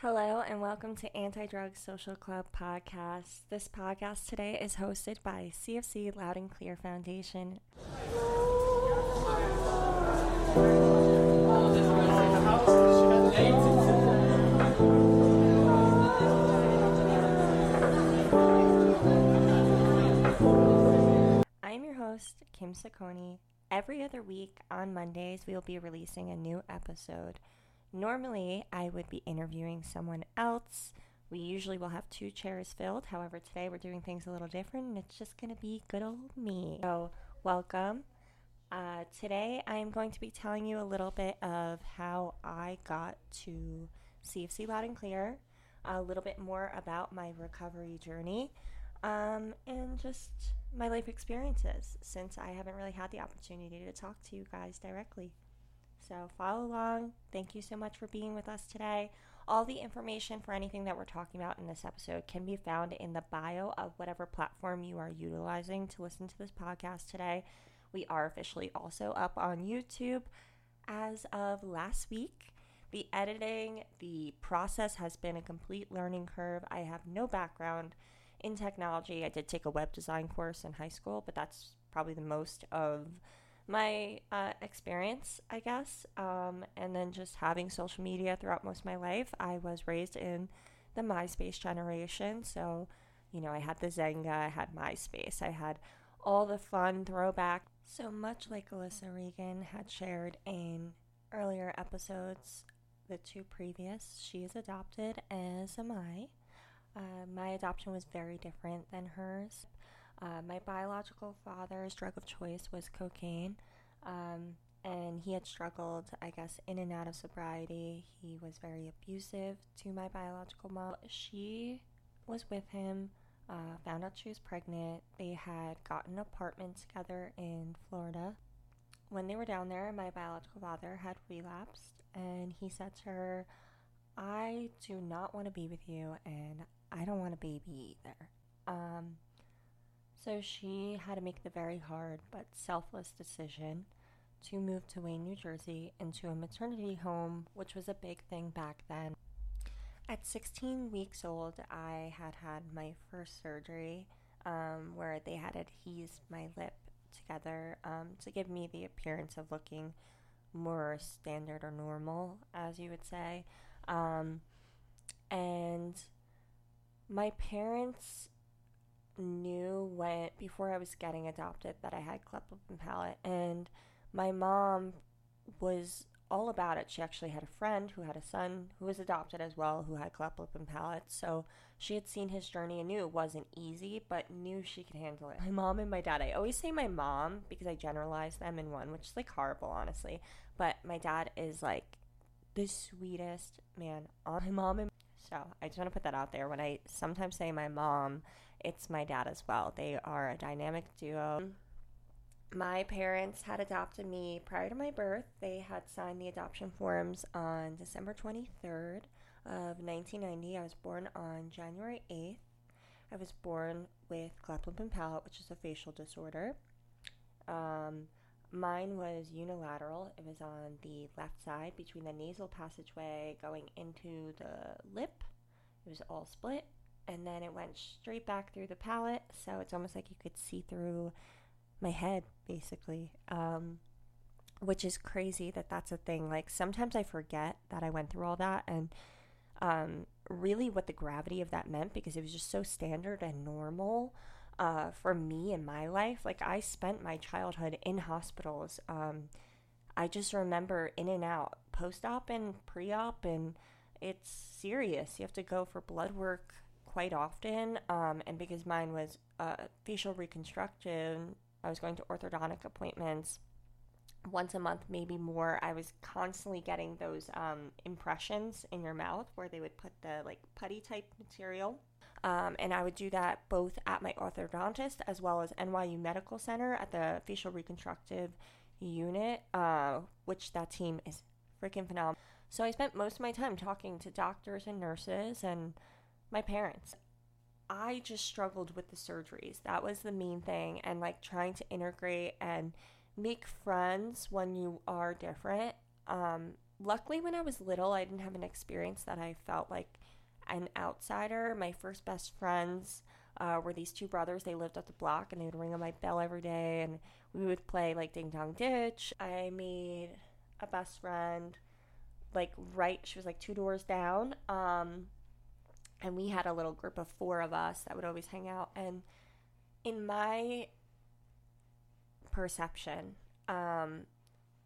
Hello and welcome to Anti Drug Social Club podcast. This podcast today is hosted by CFC Loud and Clear Foundation. I am your host, Kim Ciccone. Every other week on Mondays, we will be releasing a new episode. Normally, I would be interviewing someone else. We usually will have two chairs filled. However, today we're doing things a little different and it's just going to be good old me. So, welcome. Uh, today, I am going to be telling you a little bit of how I got to CFC Loud and Clear, a little bit more about my recovery journey, um, and just my life experiences since I haven't really had the opportunity to talk to you guys directly. So follow along. Thank you so much for being with us today. All the information for anything that we're talking about in this episode can be found in the bio of whatever platform you are utilizing to listen to this podcast today. We are officially also up on YouTube as of last week. The editing, the process has been a complete learning curve. I have no background in technology. I did take a web design course in high school, but that's probably the most of my uh, experience, I guess. Um, and then just having social media throughout most of my life. I was raised in the MySpace generation. So, you know, I had the Xanga, I had MySpace, I had all the fun throwback. So much like Alyssa Regan had shared in earlier episodes, the two previous, she is adopted, as am I. Uh, my adoption was very different than hers. Uh, my biological father's drug of choice was cocaine, um, and he had struggled, I guess, in and out of sobriety. He was very abusive to my biological mom. She was with him, uh, found out she was pregnant. They had gotten an apartment together in Florida. When they were down there, my biological father had relapsed, and he said to her, I do not want to be with you, and I don't want a baby either. Um, so she had to make the very hard but selfless decision to move to Wayne, New Jersey, into a maternity home, which was a big thing back then. At 16 weeks old, I had had my first surgery um, where they had adhesed my lip together um, to give me the appearance of looking more standard or normal, as you would say. Um, and my parents knew when before I was getting adopted that I had cleft lip and palate, and my mom was all about it. She actually had a friend who had a son who was adopted as well, who had cleft lip and palate. So she had seen his journey and knew it wasn't easy, but knew she could handle it. My mom and my dad. I always say my mom because I generalize them in one, which is like horrible, honestly. But my dad is like the sweetest man. On my mom and so I just want to put that out there. When I sometimes say my mom, it's my dad as well. They are a dynamic duo. My parents had adopted me prior to my birth. They had signed the adoption forms on December 23rd of 1990. I was born on January 8th. I was born with cleft lip and palate, which is a facial disorder. Um, mine was unilateral. It was on the left side between the nasal passageway going into the lip. It was all split and then it went straight back through the palate. So it's almost like you could see through my head, basically. Um, which is crazy that that's a thing. Like sometimes I forget that I went through all that and um, really what the gravity of that meant because it was just so standard and normal uh, for me in my life. Like I spent my childhood in hospitals. Um, I just remember in and out, post op and pre op, and it's serious. You have to go for blood work quite often. Um, and because mine was uh, facial reconstruction, I was going to orthodontic appointments once a month, maybe more. I was constantly getting those um, impressions in your mouth where they would put the like putty type material. Um, and I would do that both at my orthodontist as well as NYU Medical Center at the facial reconstructive unit, uh, which that team is freaking phenomenal. So I spent most of my time talking to doctors and nurses and my parents. I just struggled with the surgeries. That was the main thing. And like trying to integrate and make friends when you are different. Um, luckily, when I was little, I didn't have an experience that I felt like an outsider. My first best friends uh, were these two brothers. They lived up the block and they would ring on my bell every day and we would play like Ding Dong Ditch. I made a best friend like right, she was like two doors down. Um, and we had a little group of four of us that would always hang out. And in my perception, um,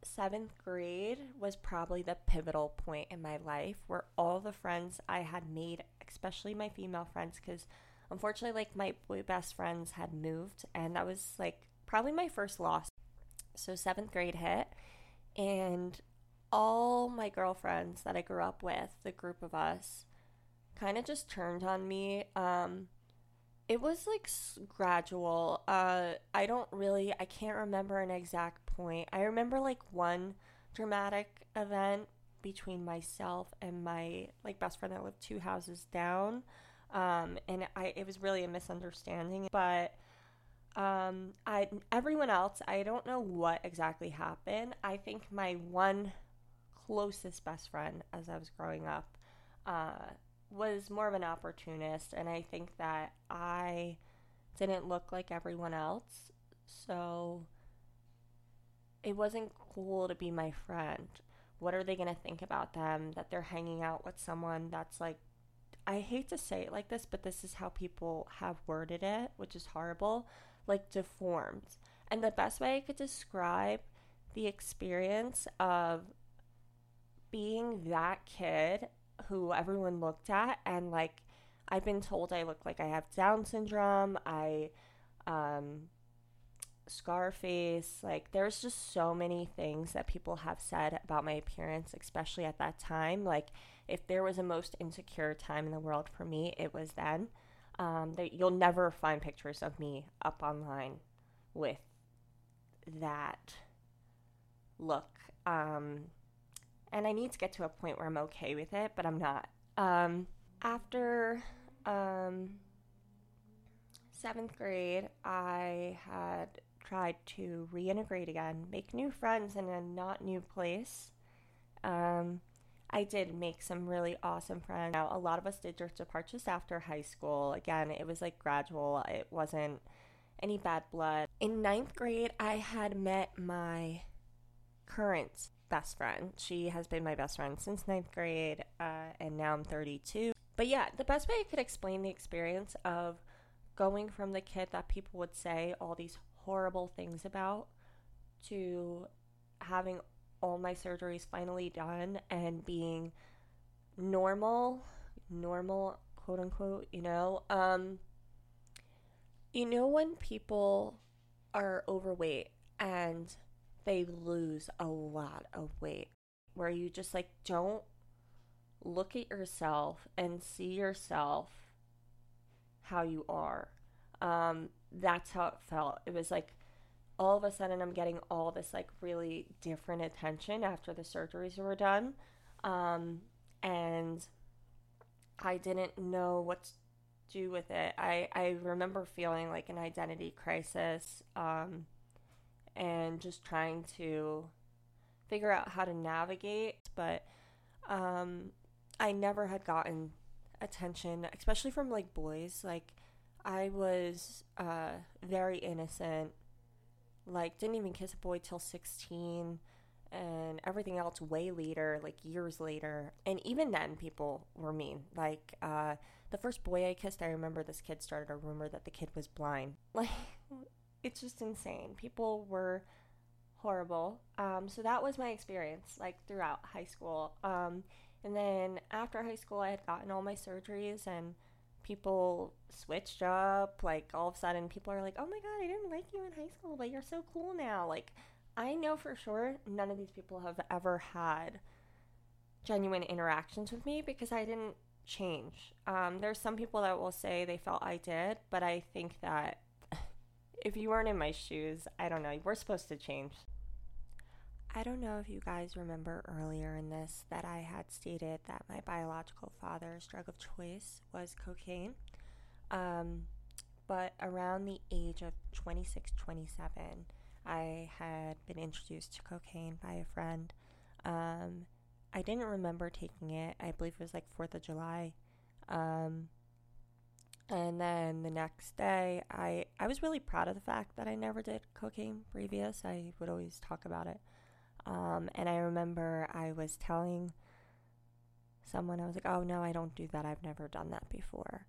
seventh grade was probably the pivotal point in my life where all the friends I had made, especially my female friends, because unfortunately, like my boy best friends had moved, and that was like probably my first loss. So, seventh grade hit, and all my girlfriends that I grew up with, the group of us, kind of just turned on me. Um, it was like gradual. Uh, I don't really, I can't remember an exact point. I remember like one dramatic event between myself and my like best friend that lived two houses down. Um, and I, it was really a misunderstanding, but um, I everyone else, I don't know what exactly happened. I think my one closest best friend as I was growing up uh, was more of an opportunist, and I think that I didn't look like everyone else, so it wasn't cool to be my friend. What are they going to think about them that they're hanging out with someone that's like I hate to say it like this, but this is how people have worded it, which is horrible like deformed. And the best way I could describe the experience of being that kid who everyone looked at and like I've been told I look like I have Down syndrome. I um Scarface, like there's just so many things that people have said about my appearance, especially at that time. Like if there was a most insecure time in the world for me, it was then. Um, that you'll never find pictures of me up online with that look. Um, and I need to get to a point where I'm okay with it, but I'm not. Um, after um, seventh grade, I had tried to reintegrate again, make new friends in a not new place. Um, I did make some really awesome friends. Now, a lot of us did drift apart just after high school. Again, it was like gradual, it wasn't any bad blood. In ninth grade, I had met my current best friend. She has been my best friend since ninth grade, uh, and now I'm 32. But yeah, the best way I could explain the experience of going from the kid that people would say all these horrible things about to having all my surgeries finally done and being normal, normal, quote unquote, you know, um, you know, when people are overweight and they lose a lot of weight, where you just like don't look at yourself and see yourself how you are. Um, that's how it felt. It was like all of a sudden I'm getting all this like really different attention after the surgeries were done. Um, and I didn't know what to do with it. I, I remember feeling like an identity crisis um, and just trying to figure out how to navigate. But um, I never had gotten attention, especially from like boys. Like, I was uh, very innocent like didn't even kiss a boy till 16 and everything else way later like years later and even then people were mean like uh the first boy i kissed i remember this kid started a rumor that the kid was blind like it's just insane people were horrible um so that was my experience like throughout high school um and then after high school i had gotten all my surgeries and people switched up. Like all of a sudden, people are like, "Oh my god, I didn't like you in high school, but you're so cool now." Like I know for sure none of these people have ever had genuine interactions with me because I didn't change. Um, there's some people that will say they felt I did, but I think that if you weren't in my shoes, I don't know, we're supposed to change. I don't know if you guys remember earlier in this that I had stated that my biological father's drug of choice was cocaine. Um, but around the age of 26, 27, I had been introduced to cocaine by a friend. Um, I didn't remember taking it. I believe it was like 4th of July. Um, and then the next day, I, I was really proud of the fact that I never did cocaine previous. I would always talk about it. Um, and I remember I was telling someone, I was like, oh no, I don't do that. I've never done that before.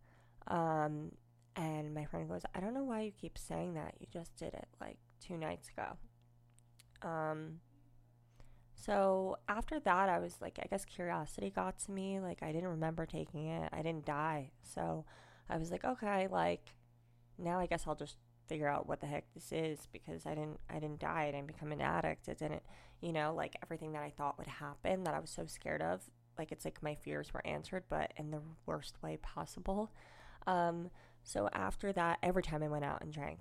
Um, and my friend goes, I don't know why you keep saying that. You just did it like two nights ago. Um, so after that, I was like, I guess curiosity got to me. Like, I didn't remember taking it. I didn't die. So I was like, okay, like now I guess I'll just figure out what the heck this is because I didn't I didn't die, I didn't become an addict. It didn't, you know, like everything that I thought would happen that I was so scared of. Like it's like my fears were answered, but in the worst way possible. Um, so after that, every time I went out and drank,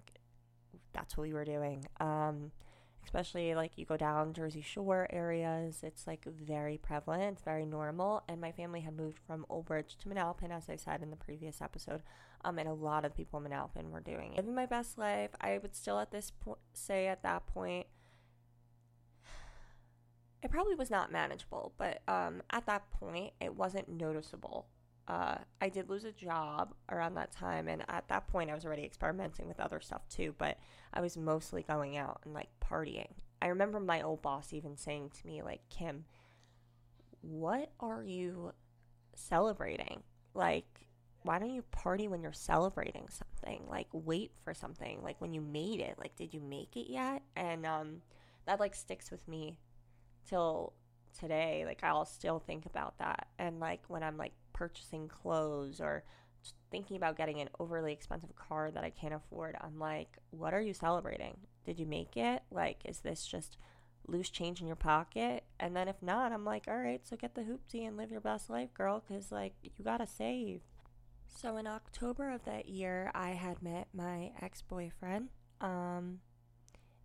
that's what we were doing. Um, especially like you go down Jersey Shore areas, it's like very prevalent, it's very normal. And my family had moved from Old Bridge to Manalapan, as I said in the previous episode. Um, and a lot of people in Manalapan were doing it. Living my best life, I would still at this point say at that point, it probably was not manageable, but um, at that point, it wasn't noticeable uh, I did lose a job around that time, and at that point, I was already experimenting with other stuff too. But I was mostly going out and like partying. I remember my old boss even saying to me, like, Kim, what are you celebrating? Like, why don't you party when you're celebrating something? Like, wait for something. Like, when you made it, like, did you make it yet? And um, that like sticks with me till today. Like, I'll still think about that. And like, when I'm like purchasing clothes or thinking about getting an overly expensive car that I can't afford, I'm like, what are you celebrating? Did you make it? Like, is this just loose change in your pocket? And then if not, I'm like, all right, so get the hoopty and live your best life, girl, because like you gotta save. So in October of that year, I had met my ex boyfriend. Um,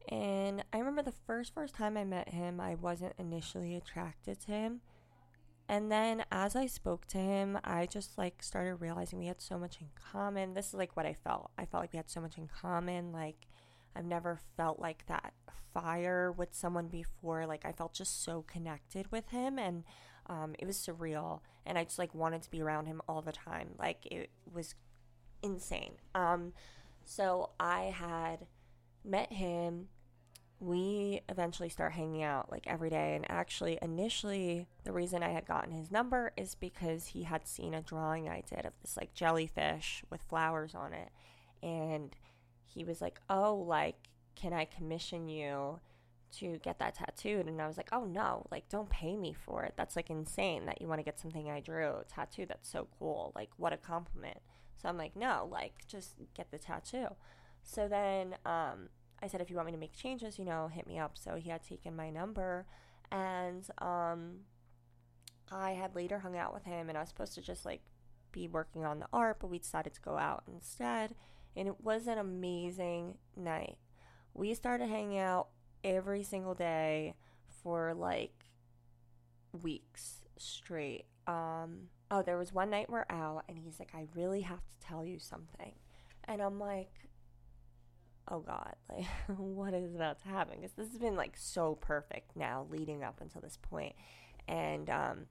and I remember the first first time I met him, I wasn't initially attracted to him. And then as I spoke to him, I just like started realizing we had so much in common. This is like what I felt. I felt like we had so much in common. Like I've never felt like that fire with someone before. Like I felt just so connected with him and um, it was surreal. And I just like wanted to be around him all the time. Like it was insane. Um, so I had met him we eventually start hanging out like every day. And actually, initially, the reason I had gotten his number is because he had seen a drawing I did of this like jellyfish with flowers on it. And he was like, Oh, like, can I commission you to get that tattooed? And I was like, Oh, no, like, don't pay me for it. That's like insane that you want to get something I drew tattooed. That's so cool. Like, what a compliment. So I'm like, No, like, just get the tattoo. So then, um, I said, if you want me to make changes, you know, hit me up. So he had taken my number, and um, I had later hung out with him, and I was supposed to just like be working on the art, but we decided to go out instead, and it was an amazing night. We started hanging out every single day for like weeks straight. Um, oh, there was one night we're out, and he's like, I really have to tell you something. And I'm like, oh god like what is about to happen? Because this has been like so perfect now leading up until this point. and um,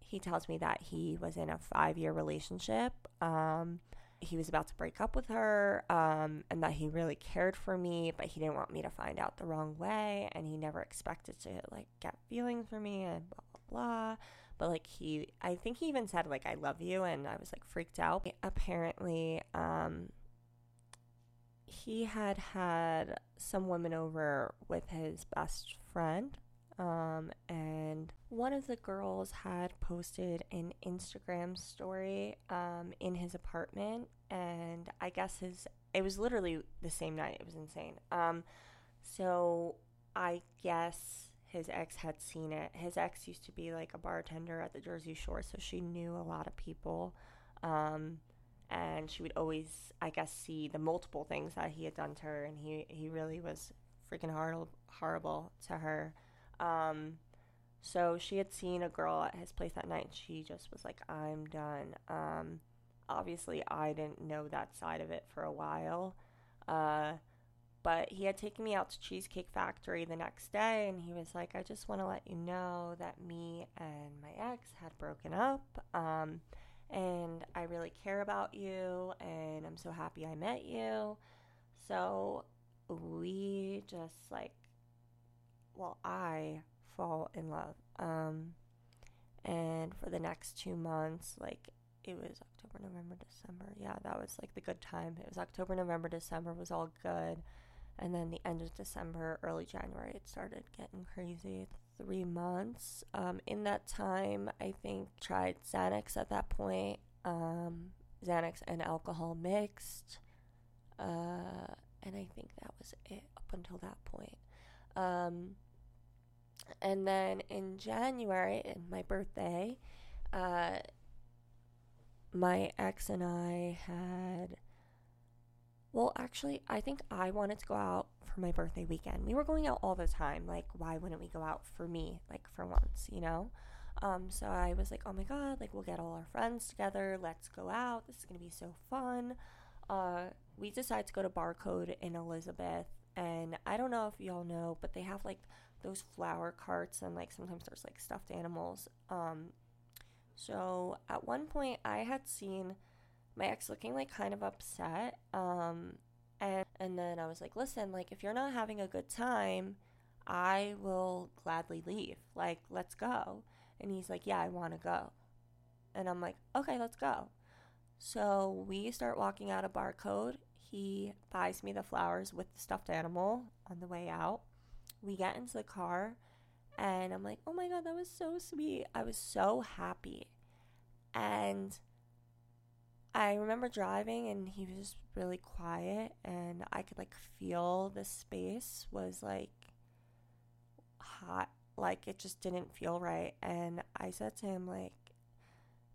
he tells me that he was in a five year relationship. Um, he was about to break up with her um, and that he really cared for me but he didn't want me to find out the wrong way and he never expected to like get feelings for me and blah blah blah. But like he i think he even said like i love you and i was like freaked out. Apparently um he had had some women over with his best friend. Um, and one of the girls had posted an Instagram story um, in his apartment, and I guess his it was literally the same night. It was insane. Um, so I guess his ex had seen it. His ex used to be like a bartender at the Jersey Shore, so she knew a lot of people. Um, and she would always, I guess, see the multiple things that he had done to her, and he he really was freaking hor- horrible to her. Um, so she had seen a girl at his place that night, and she just was like, "I'm done." Um, obviously, I didn't know that side of it for a while. Uh, but he had taken me out to Cheesecake Factory the next day and he was like, I just want to let you know that me and my ex had broken up. Um, and I really care about you and I'm so happy I met you. So we just like, well, I fall in love. Um, and for the next two months, like it was October, November, December. Yeah, that was like the good time. It was October, November, December was all good. And then the end of December, early January, it started getting crazy. Three months. Um, in that time, I think tried Xanax at that point. Um, Xanax and alcohol mixed. Uh, and I think that was it up until that point. Um, and then in January, in my birthday, uh, my ex and I had well, actually, I think I wanted to go out for my birthday weekend. We were going out all the time. Like, why wouldn't we go out for me, like, for once, you know? Um, so I was like, oh my God, like, we'll get all our friends together. Let's go out. This is going to be so fun. Uh, we decided to go to Barcode in Elizabeth. And I don't know if y'all know, but they have, like, those flower carts and, like, sometimes there's, like, stuffed animals. Um, so at one point, I had seen my ex looking like kind of upset. Um, and and then I was like, listen, like if you're not having a good time, I will gladly leave. Like, let's go. And he's like, yeah, I want to go. And I'm like, okay, let's go. So we start walking out of barcode. He buys me the flowers with the stuffed animal on the way out. We get into the car and I'm like, oh my God, that was so sweet. I was so happy. And I remember driving and he was really quiet and I could like feel the space was like hot like it just didn't feel right. And I said to him like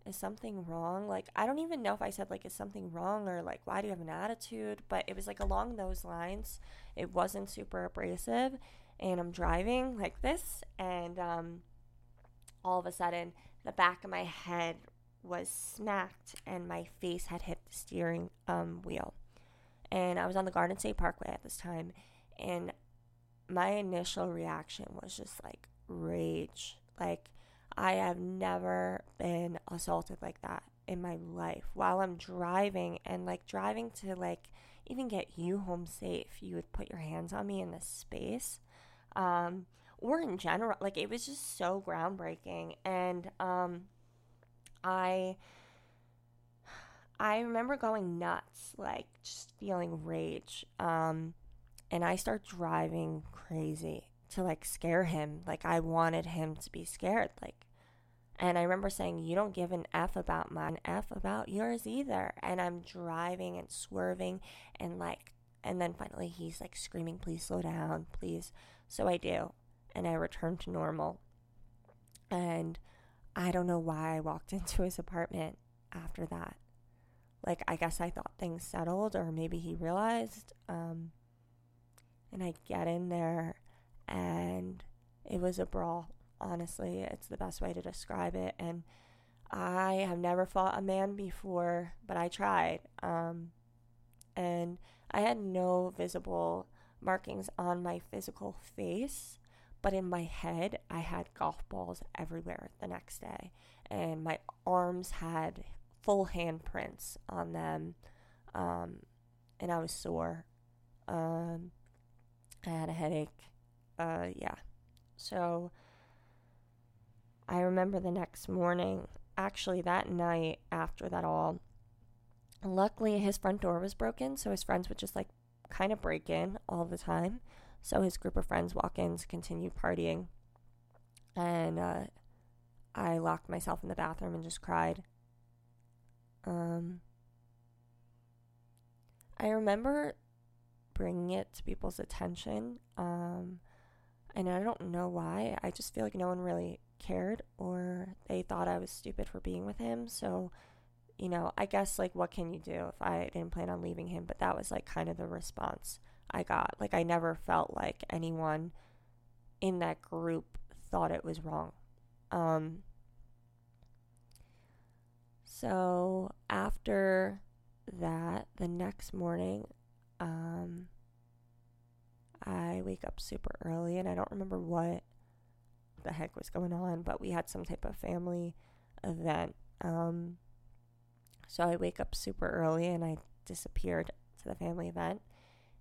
is something wrong? Like I don't even know if I said like is something wrong? or like why do you have an attitude? But it was like along those lines. It wasn't super abrasive. And I'm driving like this and um all of a sudden the back of my head was smacked and my face had hit the steering um, wheel. And I was on the Garden State Parkway at this time. And my initial reaction was just like rage. Like, I have never been assaulted like that in my life while I'm driving and like driving to like even get you home safe. You would put your hands on me in this space. Um, or in general, like it was just so groundbreaking. And, um, I I remember going nuts, like just feeling rage. Um, and I start driving crazy to like scare him. Like I wanted him to be scared. Like, and I remember saying, "You don't give an f about mine, f about yours either." And I'm driving and swerving, and like, and then finally he's like screaming, "Please slow down, please." So I do, and I return to normal. And I don't know why I walked into his apartment after that. Like, I guess I thought things settled, or maybe he realized. Um, and I get in there, and it was a brawl. Honestly, it's the best way to describe it. And I have never fought a man before, but I tried. Um, and I had no visible markings on my physical face but in my head, I had golf balls everywhere the next day, and my arms had full handprints on them, um, and I was sore. Um, I had a headache. Uh, yeah. So I remember the next morning, actually, that night after that all, luckily his front door was broken, so his friends would just like kind of break in all the time. So his group of friends walk in to continue partying. And uh, I locked myself in the bathroom and just cried. Um, I remember bringing it to people's attention. Um, and I don't know why. I just feel like no one really cared or they thought I was stupid for being with him. So, you know, I guess like what can you do if I didn't plan on leaving him? But that was like kind of the response. I got. Like, I never felt like anyone in that group thought it was wrong. Um, so after that, the next morning, um, I wake up super early and I don't remember what the heck was going on, but we had some type of family event. Um, so I wake up super early and I disappeared to the family event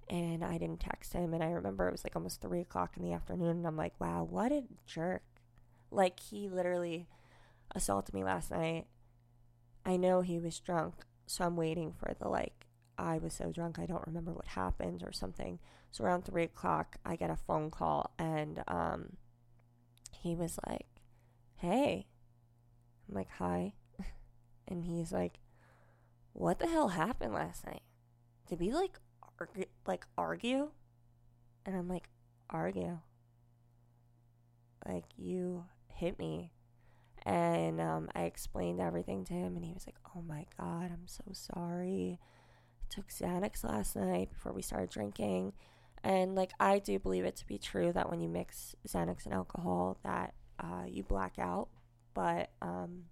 and I didn't text him. And I remember it was like almost three o'clock in the afternoon and I'm like, wow, what a jerk. Like he literally assaulted me last night. I know he was drunk, so I'm waiting for the like, I was so drunk I don't remember what happened or something. So around three o'clock, I get a phone call and um, he was like, hey. I'm like, hi. and he's like, what the hell happened last night? Did we like argue, like argue? And I'm like, argue? Like you hit me. And um, I explained everything to him, and he was like, "Oh my god, I'm so sorry. I took Xanax last night before we started drinking, and like I do believe it to be true that when you mix Xanax and alcohol, that uh, you black out. But um,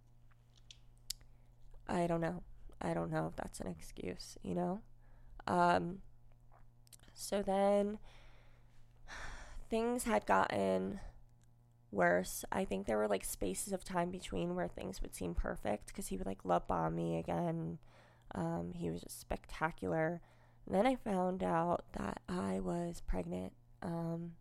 I don't know. I don't know if that's an excuse, you know? Um, so then things had gotten worse. I think there were like spaces of time between where things would seem perfect because he would like love bomb me again. Um, he was just spectacular. And then I found out that I was pregnant. Um,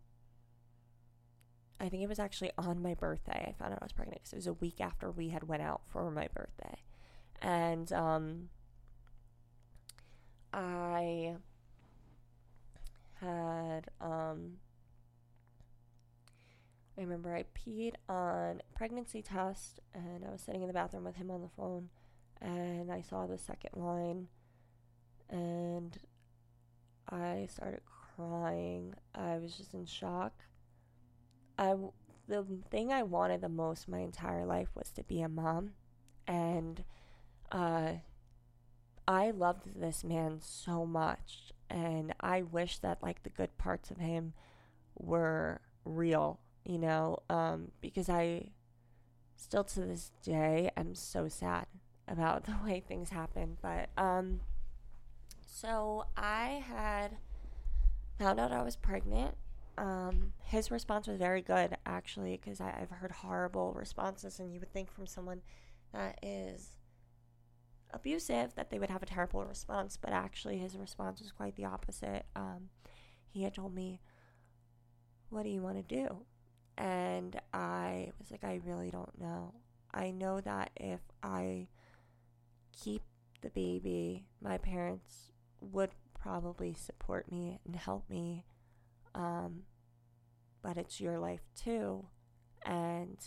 I think it was actually on my birthday. I found out I was pregnant because it was a week after we had went out for my birthday, and um, I had um, I remember I peed on pregnancy test, and I was sitting in the bathroom with him on the phone, and I saw the second line, and I started crying. I was just in shock I the thing I wanted the most my entire life was to be a mom, and uh, I loved this man so much, and I wish that like the good parts of him were real, you know, um, because I still to this day am so sad about the way things happened, but um, so I had found out I was pregnant. Um, his response was very good, actually, because I've heard horrible responses, and you would think from someone that is abusive that they would have a terrible response, but actually, his response was quite the opposite. Um, he had told me, What do you want to do? And I was like, I really don't know. I know that if I keep the baby, my parents would probably support me and help me um, but it's your life too. And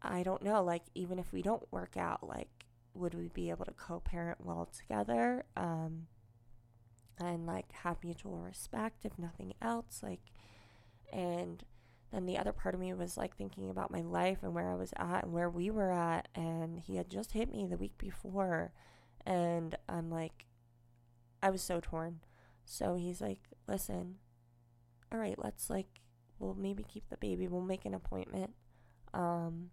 I don't know, like, even if we don't work out, like, would we be able to co parent well together? Um, and like have mutual respect, if nothing else. Like, and then the other part of me was like thinking about my life and where I was at and where we were at. And he had just hit me the week before. And I'm like, I was so torn. So he's like, listen, all right, let's like, we'll maybe keep the baby. We'll make an appointment. Um,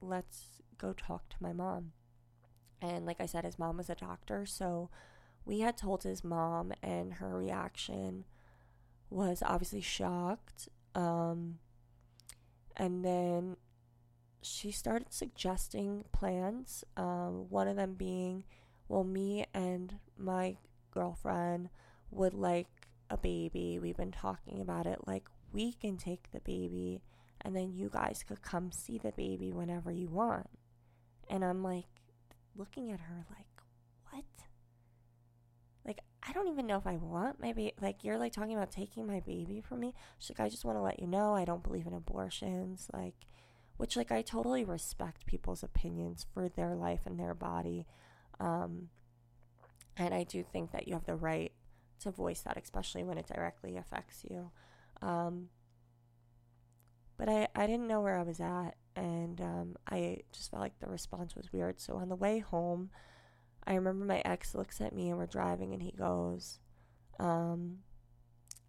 let's go talk to my mom. And like I said, his mom was a doctor, so we had told his mom, and her reaction was obviously shocked. Um, and then she started suggesting plans. Um, one of them being, well, me and my girlfriend would like a baby. We've been talking about it. Like, we can take the baby and then you guys could come see the baby whenever you want. And I'm like, looking at her like, what? Like, I don't even know if I want my baby. Like, you're like talking about taking my baby from me. She's like, I just want to let you know I don't believe in abortions. Like, which, like, I totally respect people's opinions for their life and their body. Um, and I do think that you have the right to voice that, especially when it directly affects you. Um, but I, I didn't know where I was at, and um, I just felt like the response was weird. So on the way home, I remember my ex looks at me and we're driving, and he goes, um,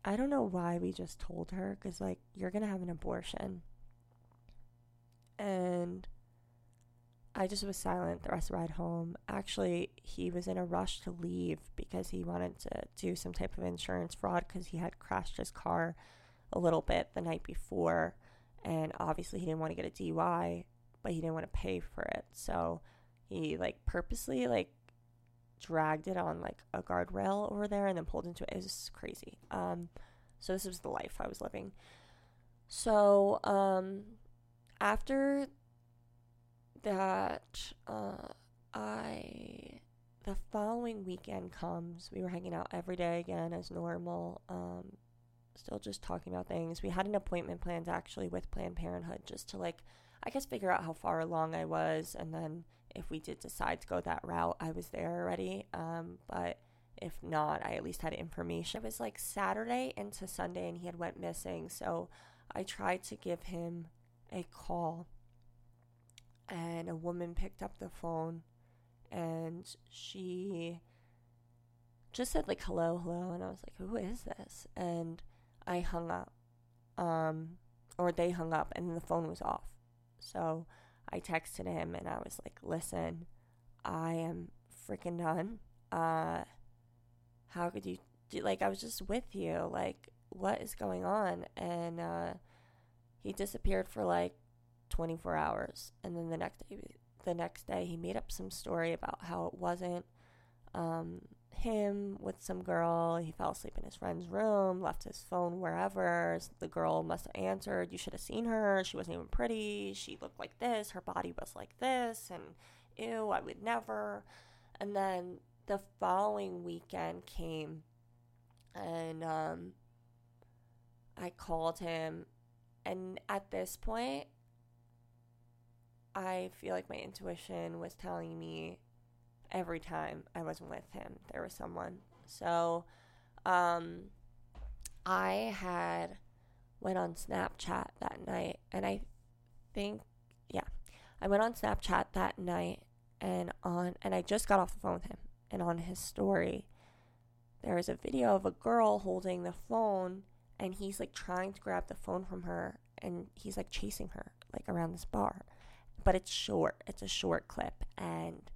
I don't know why we just told her, because, like, you're going to have an abortion. And I just was silent the rest of the ride home. Actually, he was in a rush to leave because he wanted to do some type of insurance fraud because he had crashed his car a little bit the night before. And obviously, he didn't want to get a DUI, but he didn't want to pay for it. So he like purposely like dragged it on like a guardrail over there and then pulled into it. It was crazy. Um, so this was the life I was living. So um, after that, uh, I the following weekend comes. We were hanging out every day again as normal. Um, still just talking about things. We had an appointment planned actually with Planned Parenthood just to like, I guess, figure out how far along I was, and then if we did decide to go that route, I was there already. Um, but if not, I at least had information. It was like Saturday into Sunday, and he had went missing. So I tried to give him a call, and a woman picked up the phone, and she just said like hello, hello, and I was like, who is this? And I hung up, um, or they hung up, and the phone was off. So I texted him, and I was like, listen, I am freaking done. Uh, how could you do? Like, I was just with you. Like, what is going on? And uh, he disappeared for like 24 hours, and then the next day, the next day, he made up some story about how it wasn't um, him with some girl. He fell asleep in his friend's room, left his phone wherever. The girl must have answered. You should have seen her. She wasn't even pretty. She looked like this. Her body was like this. And ew, I would never. And then the following weekend came, and um, I called him. And at this point, I feel like my intuition was telling me every time I wasn't with him, there was someone. So, um, I had went on Snapchat that night, and I think, yeah, I went on Snapchat that night, and on, and I just got off the phone with him, and on his story, there was a video of a girl holding the phone, and he's like trying to grab the phone from her, and he's like chasing her like around this bar, but it's short. It's a short clip, and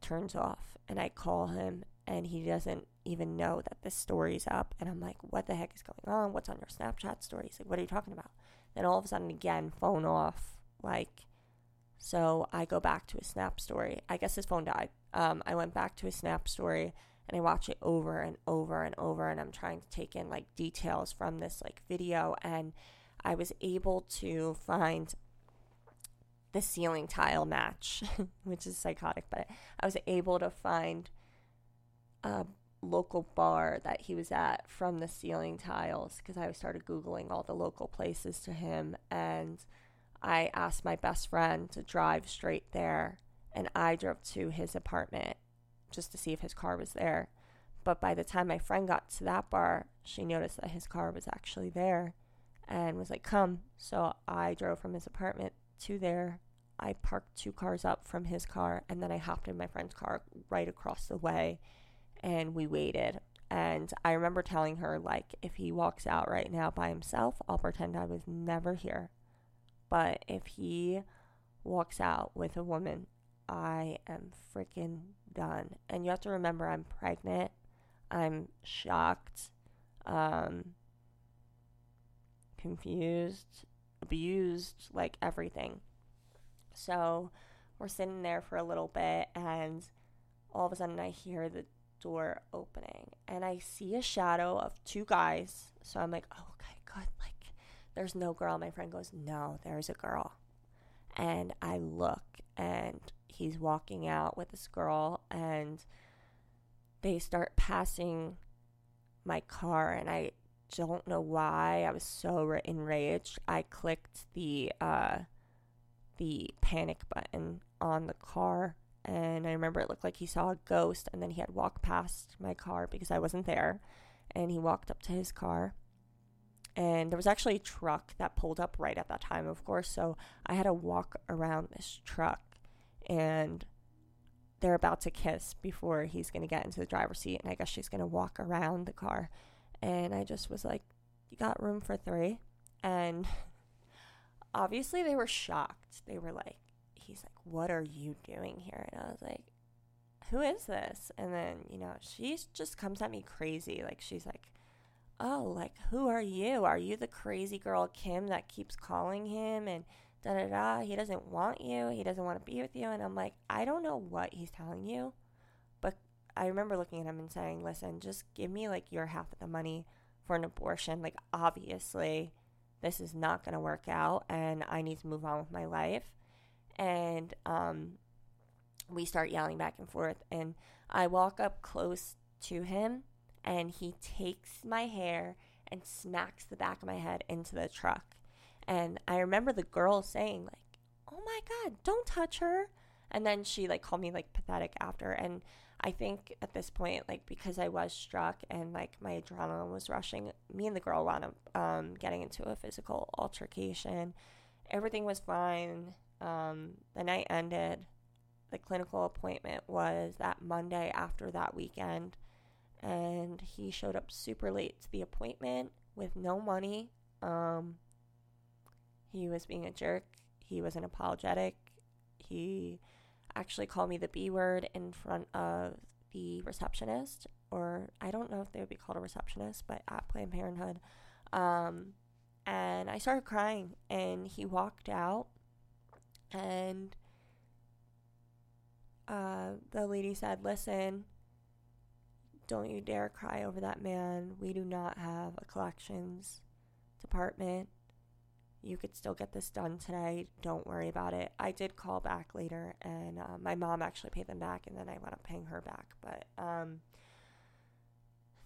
turns off and I call him and he doesn't even know that this story's up and I'm like, what the heck is going on? What's on your Snapchat story? He's like, what are you talking about? Then all of a sudden again, phone off. Like so I go back to his snap story. I guess his phone died. Um, I went back to his snap story and I watch it over and over and over and I'm trying to take in like details from this like video and I was able to find the ceiling tile match, which is psychotic, but I was able to find a local bar that he was at from the ceiling tiles because I started Googling all the local places to him. And I asked my best friend to drive straight there, and I drove to his apartment just to see if his car was there. But by the time my friend got to that bar, she noticed that his car was actually there and was like, Come. So I drove from his apartment to there. I parked two cars up from his car and then I hopped in my friend's car right across the way and we waited. And I remember telling her, like, if he walks out right now by himself, I'll pretend I was never here. But if he walks out with a woman, I am freaking done. And you have to remember, I'm pregnant. I'm shocked, um, confused, abused, like everything. So we're sitting there for a little bit, and all of a sudden I hear the door opening, and I see a shadow of two guys. So I'm like, oh, okay, good. Like, there's no girl. My friend goes, no, there's a girl. And I look, and he's walking out with this girl, and they start passing my car, and I don't know why I was so enraged. I clicked the uh, the panic button on the car. And I remember it looked like he saw a ghost, and then he had walked past my car because I wasn't there. And he walked up to his car. And there was actually a truck that pulled up right at that time, of course. So I had to walk around this truck. And they're about to kiss before he's going to get into the driver's seat. And I guess she's going to walk around the car. And I just was like, You got room for three? And obviously they were shocked. They were like, he's like, What are you doing here? And I was like, Who is this? And then, you know, she just comes at me crazy. Like, she's like, Oh, like, who are you? Are you the crazy girl, Kim, that keeps calling him and da da da? He doesn't want you. He doesn't want to be with you. And I'm like, I don't know what he's telling you. I remember looking at him and saying, Listen, just give me like your half of the money for an abortion. Like, obviously, this is not going to work out and I need to move on with my life. And um, we start yelling back and forth. And I walk up close to him and he takes my hair and smacks the back of my head into the truck. And I remember the girl saying, like, oh my God, don't touch her. And then she like called me like pathetic after. And I think at this point, like because I was struck and like my adrenaline was rushing, me and the girl wound up um, getting into a physical altercation. Everything was fine. Um, the night ended. The clinical appointment was that Monday after that weekend, and he showed up super late to the appointment with no money. Um, he was being a jerk. He wasn't apologetic. He actually call me the B word in front of the receptionist, or I don't know if they would be called a receptionist, but at Planned Parenthood. Um, and I started crying, and he walked out, and uh, the lady said, Listen, don't you dare cry over that man. We do not have a collections department you could still get this done today. Don't worry about it. I did call back later, and uh, my mom actually paid them back, and then I went up paying her back. But um,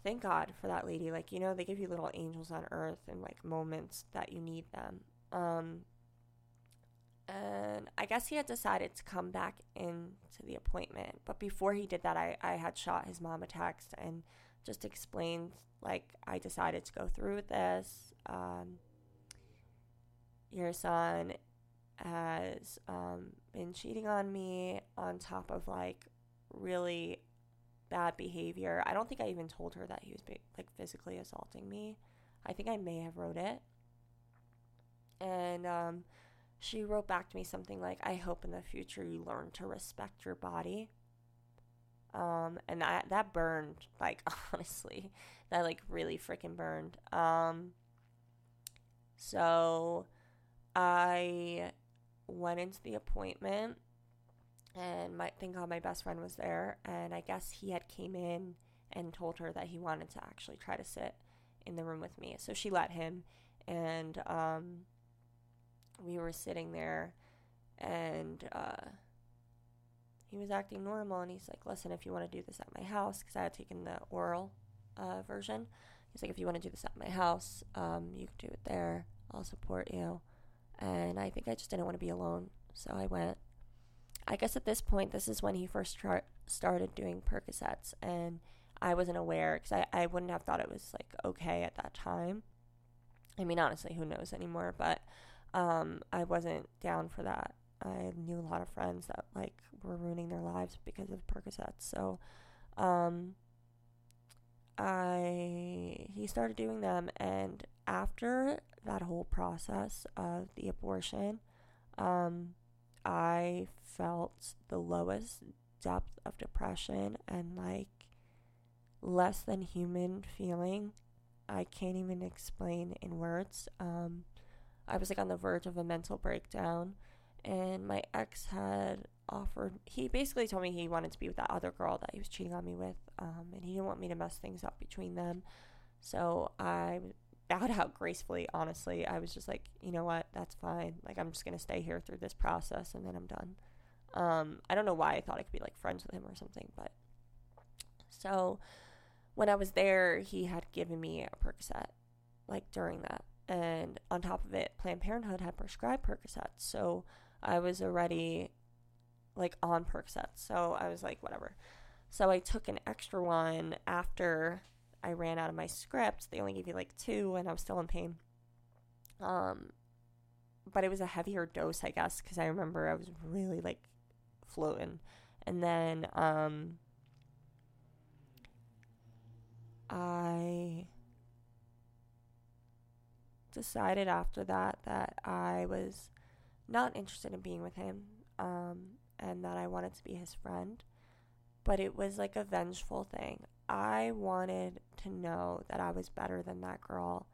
thank God for that lady. Like, you know, they give you little angels on earth and like moments that you need them. Um, and I guess he had decided to come back into the appointment. But before he did that, I, I had shot his mom a text and just explained, like, I decided to go through with this. Um, your son has um, been cheating on me on top of like really bad behavior. I don't think I even told her that he was like physically assaulting me. I think I may have wrote it. And um, she wrote back to me something like, I hope in the future you learn to respect your body. Um, and that, that burned, like, honestly, that like really freaking burned. Um, so I went into the appointment and my thank God my best friend was there and I guess he had came in and told her that he wanted to actually try to sit in the room with me. So she let him and um, we were sitting there and uh, he was acting normal and he's like, listen, if you want to do this at my house, because I had taken the oral uh, version, he's like, if you want to do this at my house, um, you can do it there. I'll support you and I think I just didn't want to be alone, so I went. I guess at this point, this is when he first tra- started doing Percocets, and I wasn't aware because I, I wouldn't have thought it was like okay at that time. I mean, honestly, who knows anymore? But um, I wasn't down for that. I knew a lot of friends that like were ruining their lives because of Percocets. So, um, I he started doing them, and after that whole process of the abortion, um, I felt the lowest depth of depression and like less than human feeling. I can't even explain in words. Um, I was like on the verge of a mental breakdown, and my ex had offered. He basically told me he wanted to be with that other girl that he was cheating on me with, um, and he didn't want me to mess things up between them. So I bowed out gracefully, honestly. I was just like, you know what, that's fine. Like, I'm just going to stay here through this process and then I'm done. Um, I don't know why I thought I could be like friends with him or something, but so when I was there, he had given me a Percocet, like during that. And on top of it, Planned Parenthood had prescribed Percocets. So I was already like on Percocets. So I was like, whatever. So I took an extra one after I ran out of my script. They only gave you like two, and I was still in pain. Um, but it was a heavier dose, I guess, because I remember I was really like floating. And then um, I decided after that that I was not interested in being with him. um, and that I wanted to be his friend. But it was like a vengeful thing. I wanted to know that I was better than that girl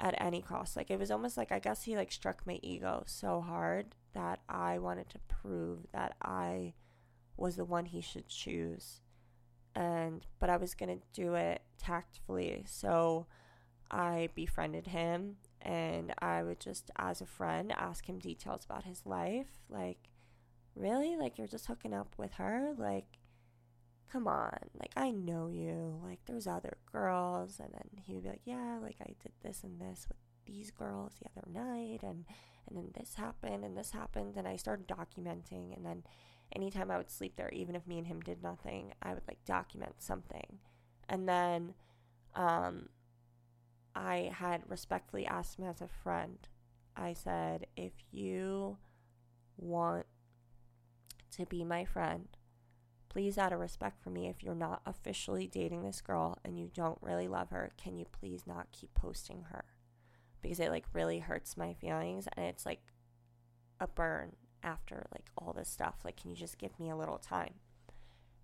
at any cost. Like it was almost like I guess he like struck my ego so hard that I wanted to prove that I was the one he should choose. And but I was going to do it tactfully. So I befriended him and I would just as a friend ask him details about his life like really like you're just hooking up with her like come on like I know you like there's other girls. And then he would be like yeah like I did this and this with these girls the other night. And and then this happened and this happened. And I started documenting. And then anytime I would sleep there even if me and him did nothing I would like document something. And then um I had respectfully asked him as a friend. I said, if you want to be my friend, please, out of respect for me, if you're not officially dating this girl and you don't really love her, can you please not keep posting her? Because it like really hurts my feelings and it's like a burn after like all this stuff. Like, can you just give me a little time?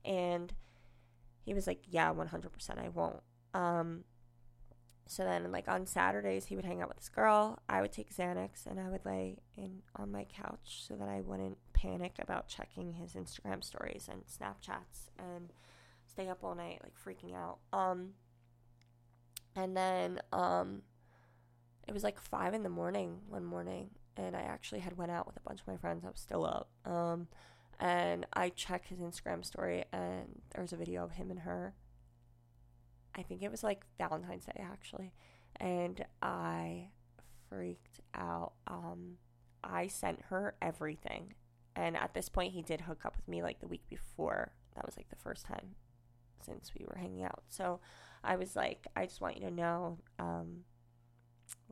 And he was like, yeah, 100% I won't. Um, so then, like on Saturdays, he would hang out with this girl. I would take Xanax and I would lay in on my couch so that I wouldn't panic about checking his Instagram stories and Snapchats and stay up all night, like freaking out. Um, and then um, it was like five in the morning one morning, and I actually had went out with a bunch of my friends. I was still up. Um, and I checked his Instagram story, and there's a video of him and her I think it was like Valentine's Day actually, and I freaked out. Um, I sent her everything, and at this point, he did hook up with me like the week before. That was like the first time since we were hanging out. So I was like, I just want you to know, um,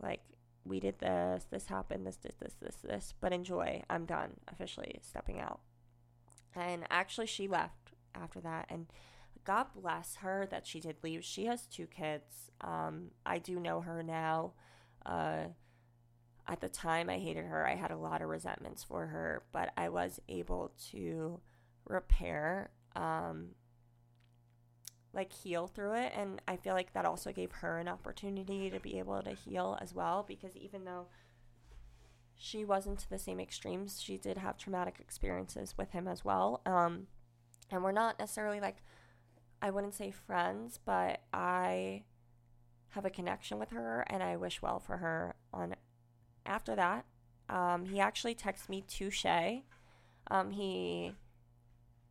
like we did this, this happened, this, this, this, this, this, but enjoy. I'm done officially stepping out. And actually, she left after that, and God bless her that she did leave. She has two kids. Um, I do know her now. Uh, at the time, I hated her. I had a lot of resentments for her, but I was able to repair, um, like heal through it. And I feel like that also gave her an opportunity to be able to heal as well, because even though she wasn't to the same extremes, she did have traumatic experiences with him as well. Um, and we're not necessarily like I wouldn't say friends, but I have a connection with her and I wish well for her on after that. Um, he actually texted me to Shay. Um, he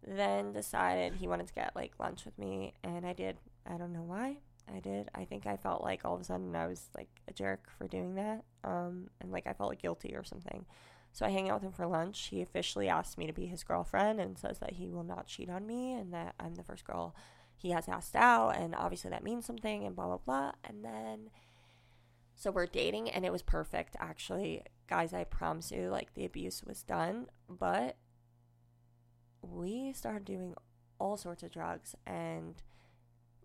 then decided he wanted to get like lunch with me and I did. I don't know why. I did. I think I felt like all of a sudden I was like a jerk for doing that. Um, and like I felt like guilty or something. So I hang out with him for lunch. He officially asked me to be his girlfriend and says that he will not cheat on me and that I'm the first girl he has asked out, and obviously that means something, and blah, blah, blah. And then, so we're dating, and it was perfect, actually. Guys, I promise you, like, the abuse was done, but we started doing all sorts of drugs, and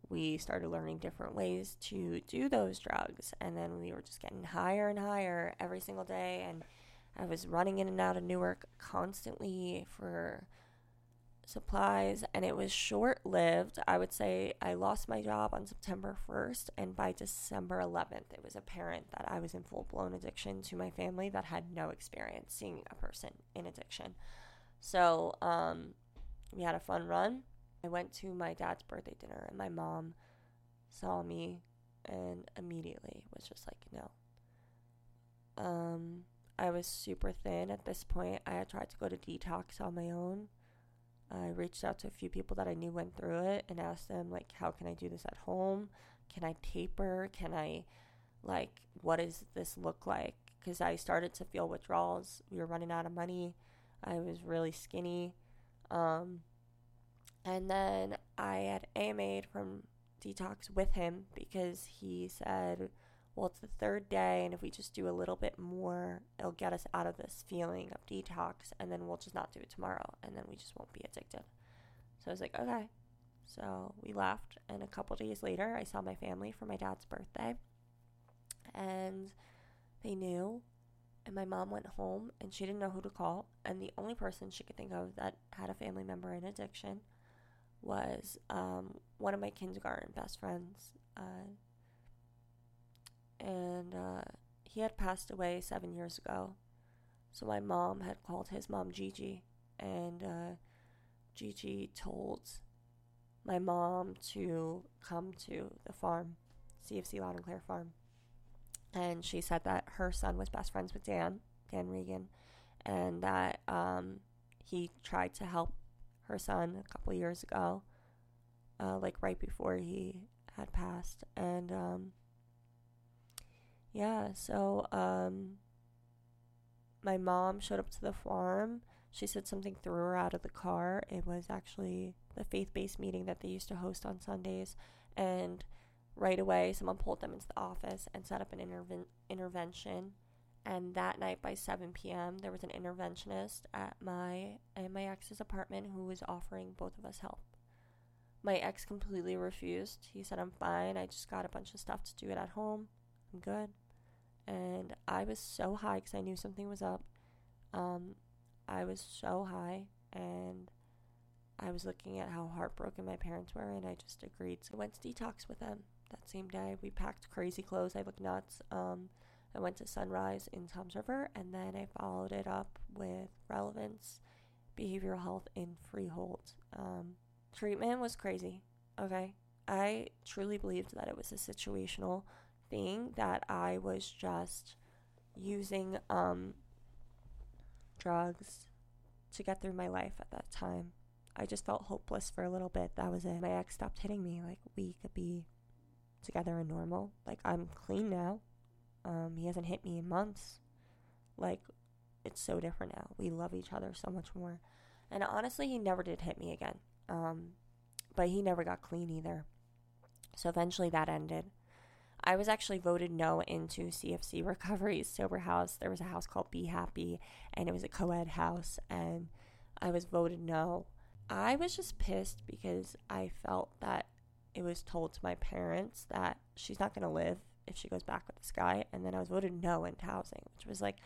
we started learning different ways to do those drugs. And then we were just getting higher and higher every single day. And I was running in and out of Newark constantly for supplies and it was short lived. I would say I lost my job on September 1st, and by December 11th, it was apparent that I was in full blown addiction to my family that had no experience seeing a person in addiction. So, um, we had a fun run. I went to my dad's birthday dinner, and my mom saw me and immediately was just like, no. Um, I was super thin at this point. I had tried to go to detox on my own I reached out to a few people that I knew went through it and asked them like how can I do this at home? Can I taper? Can I like what does this look like? Cuz I started to feel withdrawals. We were running out of money. I was really skinny. Um, and then I had AMA'd from detox with him because he said well, it's the third day, and if we just do a little bit more, it'll get us out of this feeling of detox, and then we'll just not do it tomorrow, and then we just won't be addicted. So I was like, okay. So we left, and a couple days later, I saw my family for my dad's birthday, and they knew and my mom went home and she didn't know who to call. And the only person she could think of that had a family member in addiction was um, one of my kindergarten best friends. Uh, and uh, he had passed away seven years ago. So my mom had called his mom Gigi, and uh, Gigi told my mom to come to the farm, CFC Loud and Clear Farm. And she said that her son was best friends with Dan, Dan Regan, and that um, he tried to help her son a couple years ago, uh, like right before he had passed. And um, yeah, so um, my mom showed up to the farm. She said something threw her out of the car. It was actually the faith based meeting that they used to host on Sundays. And right away, someone pulled them into the office and set up an interven- intervention. And that night by 7 p.m., there was an interventionist at my at my ex's apartment who was offering both of us help. My ex completely refused. He said, "I'm fine. I just got a bunch of stuff to do it at home. I'm good." And I was so high because I knew something was up. Um, I was so high, and I was looking at how heartbroken my parents were, and I just agreed. So I went to detox with them that same day. We packed crazy clothes. I looked nuts. Um, I went to Sunrise in Toms River, and then I followed it up with Relevance Behavioral Health in Freehold. Um, treatment was crazy. Okay, I truly believed that it was a situational thing that I was just using um, drugs to get through my life at that time. I just felt hopeless for a little bit. That was it. My ex stopped hitting me. Like, we could be together and normal. Like, I'm clean now. Um, he hasn't hit me in months. Like, it's so different now. We love each other so much more. And honestly, he never did hit me again. Um, but he never got clean either. So eventually that ended. I was actually voted no into CFC Recovery's sober house. There was a house called Be Happy, and it was a co ed house, and I was voted no. I was just pissed because I felt that it was told to my parents that she's not going to live if she goes back with this guy, and then I was voted no into housing, which was like,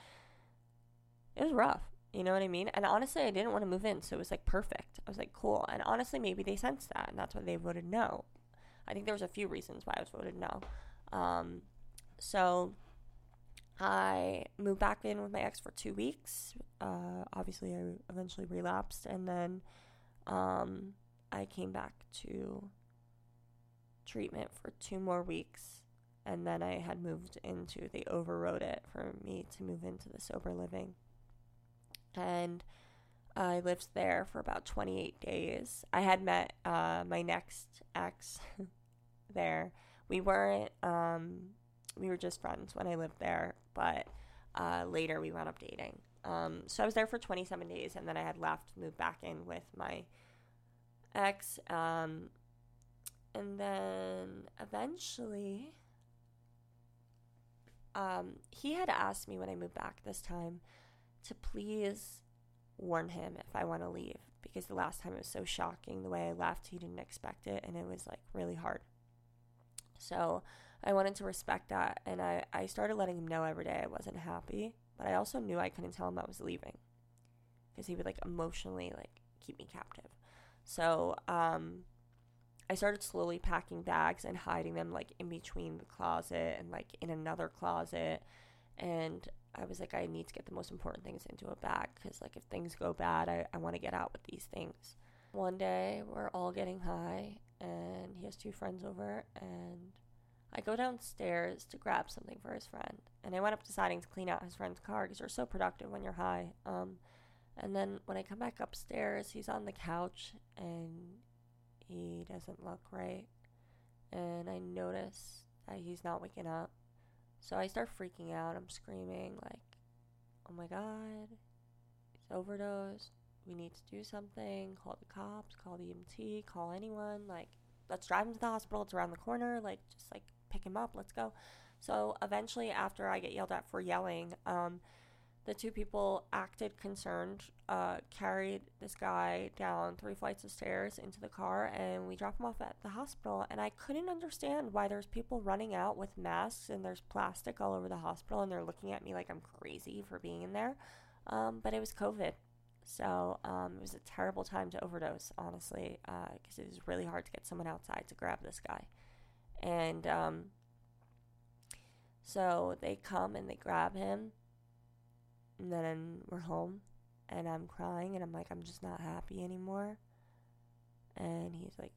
it was rough. You know what I mean? And honestly, I didn't want to move in, so it was like perfect. I was like, cool. And honestly, maybe they sensed that, and that's why they voted no. I think there was a few reasons why I was voted no. Um, so I moved back in with my ex for two weeks. Uh, obviously, I eventually relapsed, and then um, I came back to treatment for two more weeks, and then I had moved into. They overrode it for me to move into the sober living, and I lived there for about 28 days. I had met uh, my next ex there we weren't um, we were just friends when I lived there, but uh, later we wound up dating. Um, so I was there for 27 days, and then I had left, moved back in with my ex, um, and then eventually, um, he had asked me when I moved back this time to please warn him if I want to leave because the last time it was so shocking the way I left, he didn't expect it, and it was like really hard. So I wanted to respect that. And I, I started letting him know every day I wasn't happy. But I also knew I couldn't tell him I was leaving because he would like emotionally like keep me captive. So um, I started slowly packing bags and hiding them like in between the closet and like in another closet. And I was like, I need to get the most important things into a bag because like if things go bad, I, I want to get out with these things. One day we're all getting high and he has two friends over and I go downstairs to grab something for his friend, and I went up deciding to clean out his friend's car because you're so productive when you're high. Um, and then when I come back upstairs, he's on the couch and he doesn't look right, and I notice that he's not waking up. So I start freaking out. I'm screaming like, "Oh my god, he's overdosed! We need to do something, call the cops, call the EMT, call anyone, like let's drive him to the hospital, it's around the corner, like just like pick him up, let's go. So eventually after I get yelled at for yelling, um, the two people acted concerned, uh, carried this guy down three flights of stairs into the car, and we dropped him off at the hospital. And I couldn't understand why there's people running out with masks and there's plastic all over the hospital, and they're looking at me like I'm crazy for being in there. Um, but it was COVID. So um, it was a terrible time to overdose, honestly, because uh, it was really hard to get someone outside to grab this guy. And um, so they come and they grab him and then we're home and I'm crying and I'm like, I'm just not happy anymore. And he's like,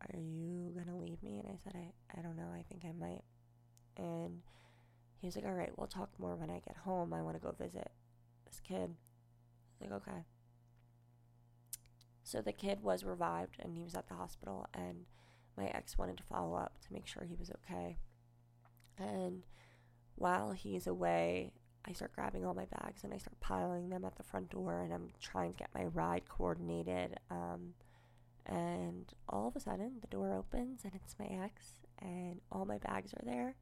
Are you gonna leave me? And I said, I, I don't know, I think I might. And he was like, All right, we'll talk more when I get home. I wanna go visit this kid. Like, Okay. So the kid was revived and he was at the hospital and my ex wanted to follow up to make sure he was okay. And while he's away, I start grabbing all my bags and I start piling them at the front door and I'm trying to get my ride coordinated. Um, and all of a sudden, the door opens and it's my ex, and all my bags are there.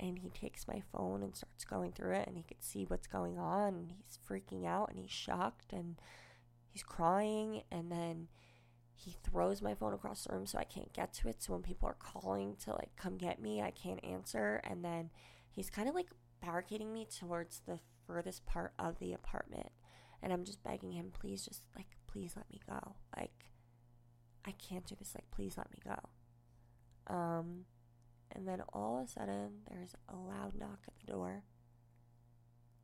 And he takes my phone and starts going through it, and he could see what's going on. And he's freaking out and he's shocked and he's crying. And then he throws my phone across the room so I can't get to it. So when people are calling to like come get me, I can't answer. And then he's kind of like barricading me towards the furthest part of the apartment. And I'm just begging him, please, just like, please let me go. Like, I can't do this. Like, please let me go. Um, and then all of a sudden, there's a loud knock at the door,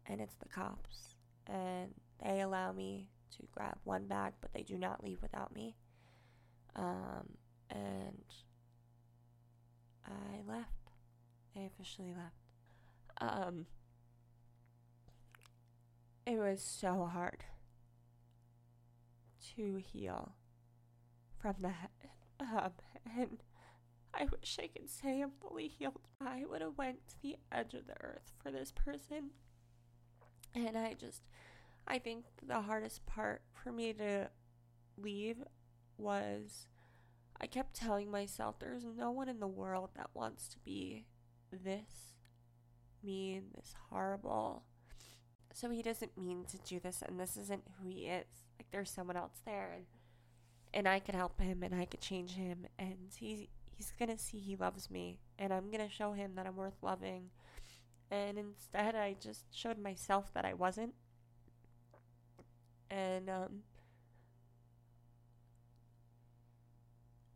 and it's the cops. And they allow me to grab one bag, but they do not leave without me. Um, and I left. I officially left. Um, it was so hard to heal from that. Um, and I wish I could say I'm fully healed. I would have went to the edge of the earth for this person. And I just I think the hardest part for me to leave was I kept telling myself there's no one in the world that wants to be this mean, this horrible. So he doesn't mean to do this, and this isn't who he is. Like there's someone else there, and and I could help him, and I could change him, and he's he's gonna see he loves me, and I'm gonna show him that I'm worth loving. And instead, I just showed myself that I wasn't. And um,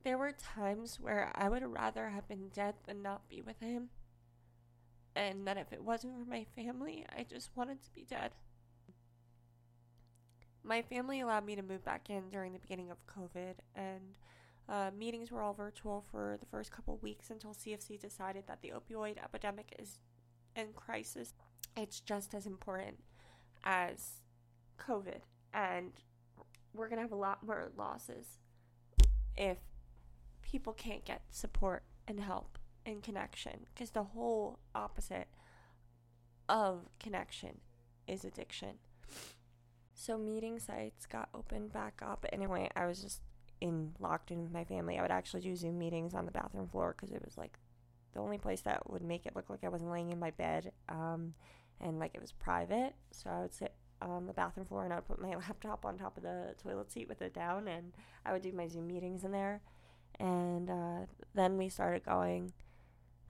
there were times where I would rather have been dead than not be with him and that if it wasn't for my family, I just wanted to be dead. My family allowed me to move back in during the beginning of COVID, and uh, meetings were all virtual for the first couple weeks until CFC decided that the opioid epidemic is in crisis. It's just as important as COVID, and we're going to have a lot more losses if people can't get support and help and connection because the whole opposite of connection is addiction. So meeting sites got opened back up. Anyway, I was just in locked in with my family. I would actually do Zoom meetings on the bathroom floor because it was like the only place that would make it look like I wasn't laying in my bed, um, and like it was private. So I would sit on the bathroom floor and I would put my laptop on top of the toilet seat with it down, and I would do my Zoom meetings in there. And uh, then we started going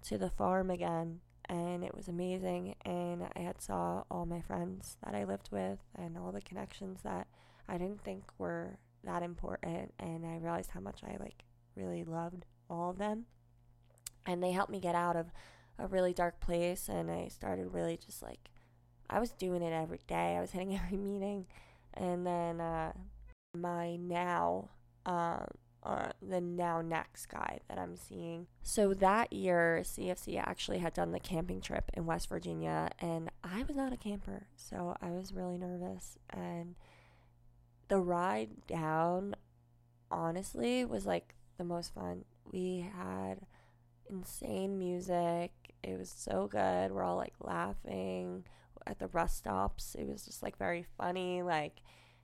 to the farm again and it was amazing and I had saw all my friends that I lived with and all the connections that I didn't think were that important and I realized how much I like really loved all of them and they helped me get out of a really dark place and I started really just like I was doing it every day. I was hitting every meeting and then uh my now um uh, the now next guy that I'm seeing. So that year, CFC actually had done the camping trip in West Virginia, and I was not a camper, so I was really nervous. And the ride down, honestly, was like the most fun. We had insane music. It was so good. We're all like laughing at the rest stops. It was just like very funny. Like,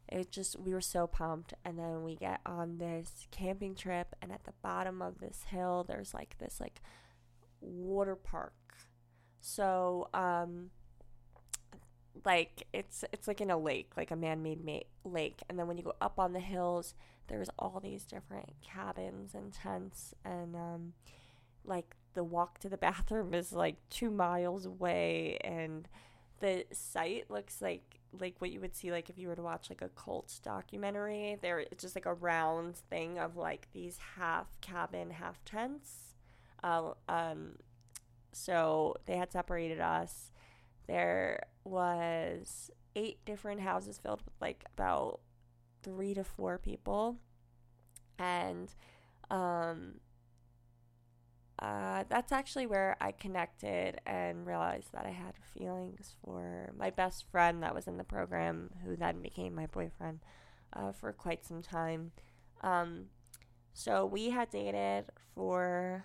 it just we were so pumped and then we get on this camping trip and at the bottom of this hill there's like this like water park so um like it's it's like in a lake, like a man-made ma- lake. And then when you go up on the hills, there's all these different cabins and tents, and um, like the walk to the bathroom is like two miles away, and the site looks like like what you would see like if you were to watch like a cult documentary. There, it's just like a round thing of like these half cabin, half tents. Uh, um, so they had separated us. There was eight different houses filled with like about three to four people, and um, uh, that's actually where I connected and realized that I had feelings for my best friend that was in the program, who then became my boyfriend uh, for quite some time. Um, so we had dated for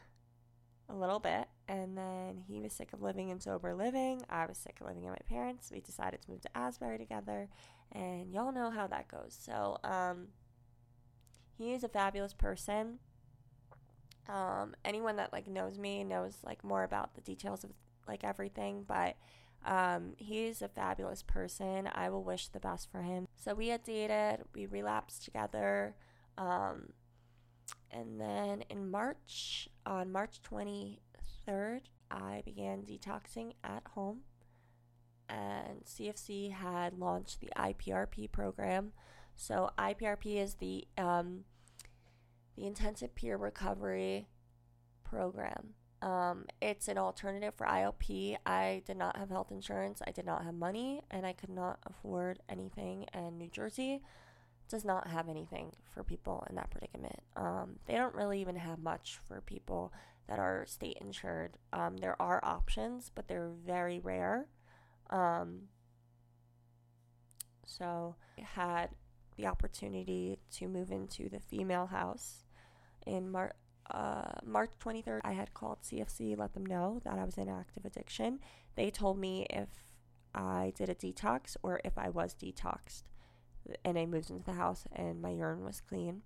a little bit, and then he was sick of living in sober living. I was sick of living at my parents. We decided to move to Asbury together, and y'all know how that goes. So, um, he is a fabulous person. Um, anyone that like knows me knows like more about the details of like everything, but um, he's a fabulous person. I will wish the best for him. So we had dated, we relapsed together. Um, and then in March, on March 23rd, I began detoxing at home. And CFC had launched the IPRP program. So IPRP is the um, the intensive peer recovery program. Um, it's an alternative for IOP. I did not have health insurance. I did not have money, and I could not afford anything. in New Jersey does not have anything for people in that predicament. Um, they don't really even have much for people that are state insured. Um, there are options, but they're very rare. Um, so I had the opportunity to move into the female house in Mar- uh, March 23rd. I had called CFC, let them know that I was in active addiction. They told me if I did a detox or if I was detoxed and I moved into the house and my urine was clean,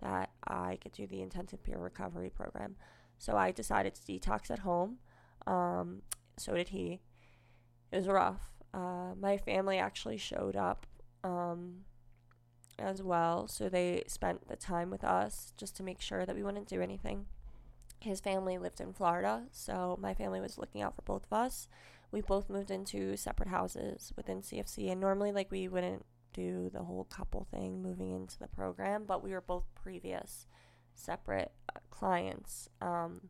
that I could do the intensive peer recovery program. So I decided to detox at home. Um, so did he. It was rough. Uh, my family actually showed up um, as well. So they spent the time with us just to make sure that we wouldn't do anything. His family lived in Florida, so my family was looking out for both of us. We both moved into separate houses within CFC, and normally, like, we wouldn't do the whole couple thing moving into the program, but we were both previous separate uh, clients. Um,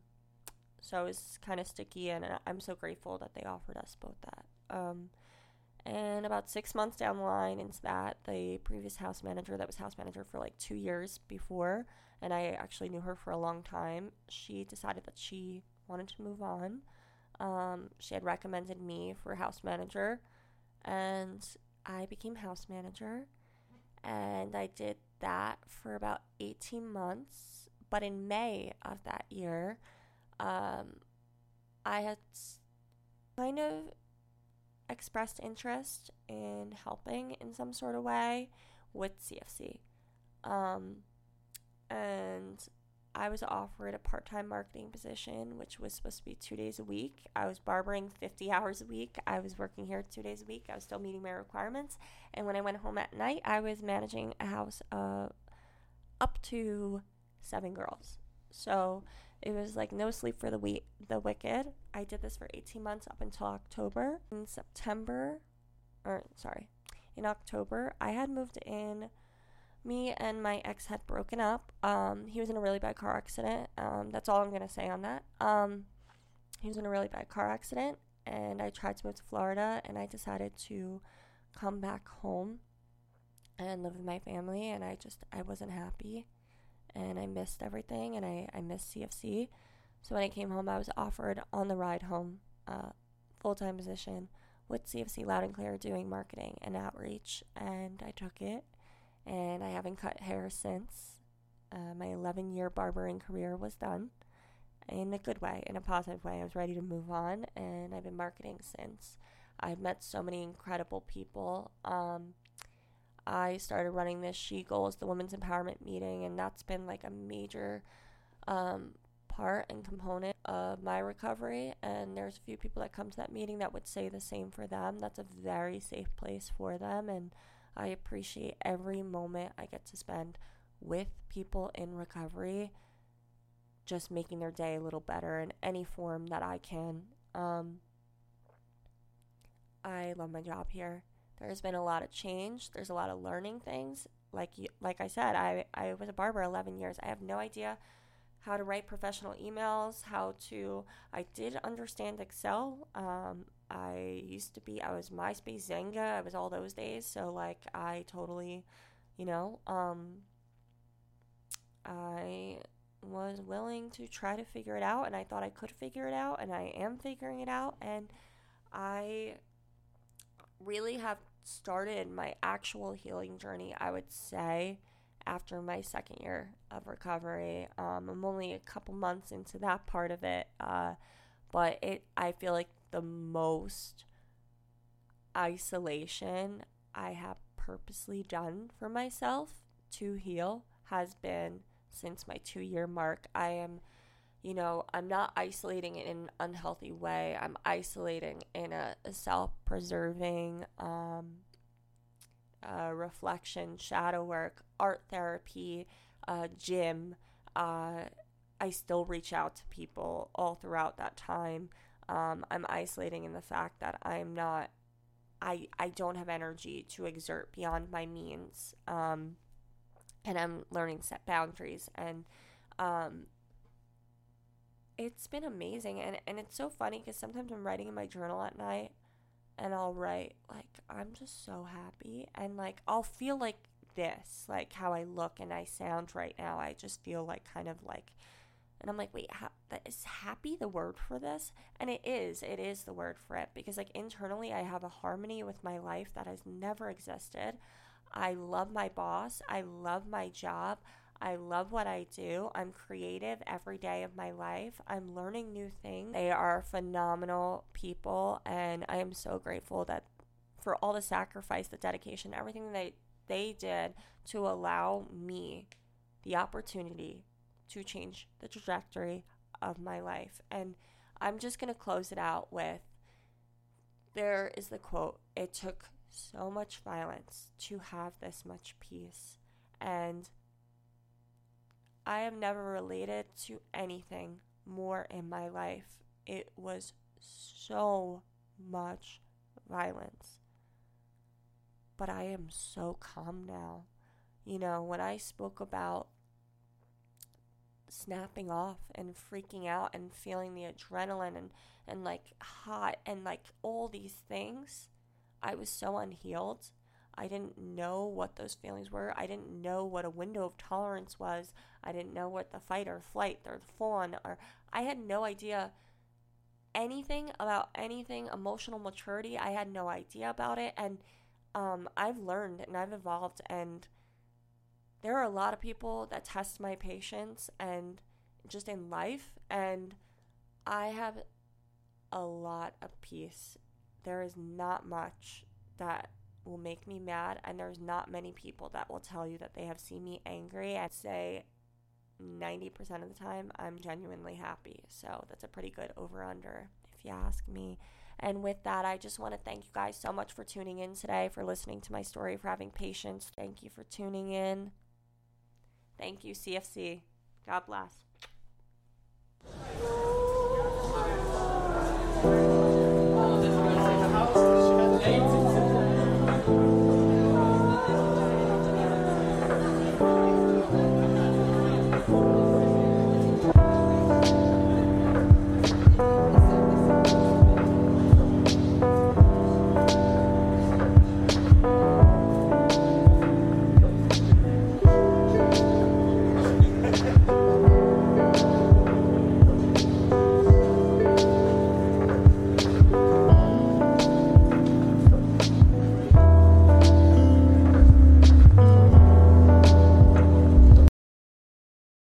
so it was kind of sticky, and I'm so grateful that they offered us both that. Um, and about six months down the line into that, the previous house manager that was house manager for like two years before, and I actually knew her for a long time, she decided that she wanted to move on. Um, she had recommended me for house manager, and I became house manager. And I did that for about 18 months. But in May of that year, um, I had kind of expressed interest in helping in some sort of way with CFC. Um, and I was offered a part time marketing position, which was supposed to be two days a week. I was barbering 50 hours a week. I was working here two days a week. I was still meeting my requirements. And when I went home at night, I was managing a house of up to seven girls. So it was like no sleep for the we- the wicked. I did this for 18 months up until October. In September, or sorry, in October, I had moved in. Me and my ex had broken up. Um, he was in a really bad car accident. Um, that's all I'm gonna say on that. Um, he was in a really bad car accident, and I tried to move to Florida, and I decided to come back home and live with my family, and I just I wasn't happy and I missed everything and I, I missed CFC. So when I came home, I was offered on the ride home uh, full time position with CFC Loud and Clear doing marketing and outreach, and I took it. And I haven't cut hair since. Uh, my 11 year barbering career was done in a good way, in a positive way. I was ready to move on, and I've been marketing since. I've met so many incredible people. Um, I started running this She Goals, the Women's Empowerment Meeting, and that's been like a major um, part and component of my recovery. And there's a few people that come to that meeting that would say the same for them. That's a very safe place for them. And I appreciate every moment I get to spend with people in recovery, just making their day a little better in any form that I can. Um, I love my job here. There's been a lot of change. There's a lot of learning things. Like you, like I said, I, I was a barber 11 years. I have no idea how to write professional emails, how to. I did understand Excel. Um, I used to be. I was MySpace, Xanga. I was all those days. So like, I totally, you know, um, I was willing to try to figure it out, and I thought I could figure it out, and I am figuring it out, and I really have started my actual healing journey, I would say, after my second year of recovery. Um, I'm only a couple months into that part of it, uh, but it I feel like the most isolation I have purposely done for myself to heal has been since my two year mark. I am you know, I'm not isolating in an unhealthy way. I'm isolating in a, a self preserving, um, uh, reflection, shadow work, art therapy, uh, gym. Uh, I still reach out to people all throughout that time. Um, I'm isolating in the fact that I'm not, I, I don't have energy to exert beyond my means. Um, and I'm learning set boundaries. And, um, it's been amazing. And, and it's so funny because sometimes i'm writing in my journal at night and i'll write like i'm just so happy. And like i'll feel like this like how i look and i sound right now. I just feel like kind of like and i'm like wait ha- is happy the word for this and it is it is the word for it because like internally i have a harmony with my life that has never existed i love my boss i love my job I love what I do. I'm creative every day of my life. I'm learning new things. They are phenomenal people, and I am so grateful that for all the sacrifice, the dedication, everything they they did to allow me the opportunity to change the trajectory of my life. And I'm just going to close it out with there is the quote, it took so much violence to have this much peace. And I have never related to anything more in my life. It was so much violence. But I am so calm now. You know, when I spoke about snapping off and freaking out and feeling the adrenaline and, and like hot and like all these things, I was so unhealed I didn't know what those feelings were. I didn't know what a window of tolerance was. I didn't know what the fight or flight or the fawn or I had no idea anything about anything emotional maturity. I had no idea about it and um, I've learned and I've evolved and there are a lot of people that test my patience and just in life and I have a lot of peace. There is not much that will make me mad, and there's not many people that will tell you that they have seen me angry. I'd say 90% of the time I'm genuinely happy. So that's a pretty good over under, if you ask me. And with that, I just want to thank you guys so much for tuning in today, for listening to my story, for having patience. Thank you for tuning in. Thank you, CFC. God bless. Oh,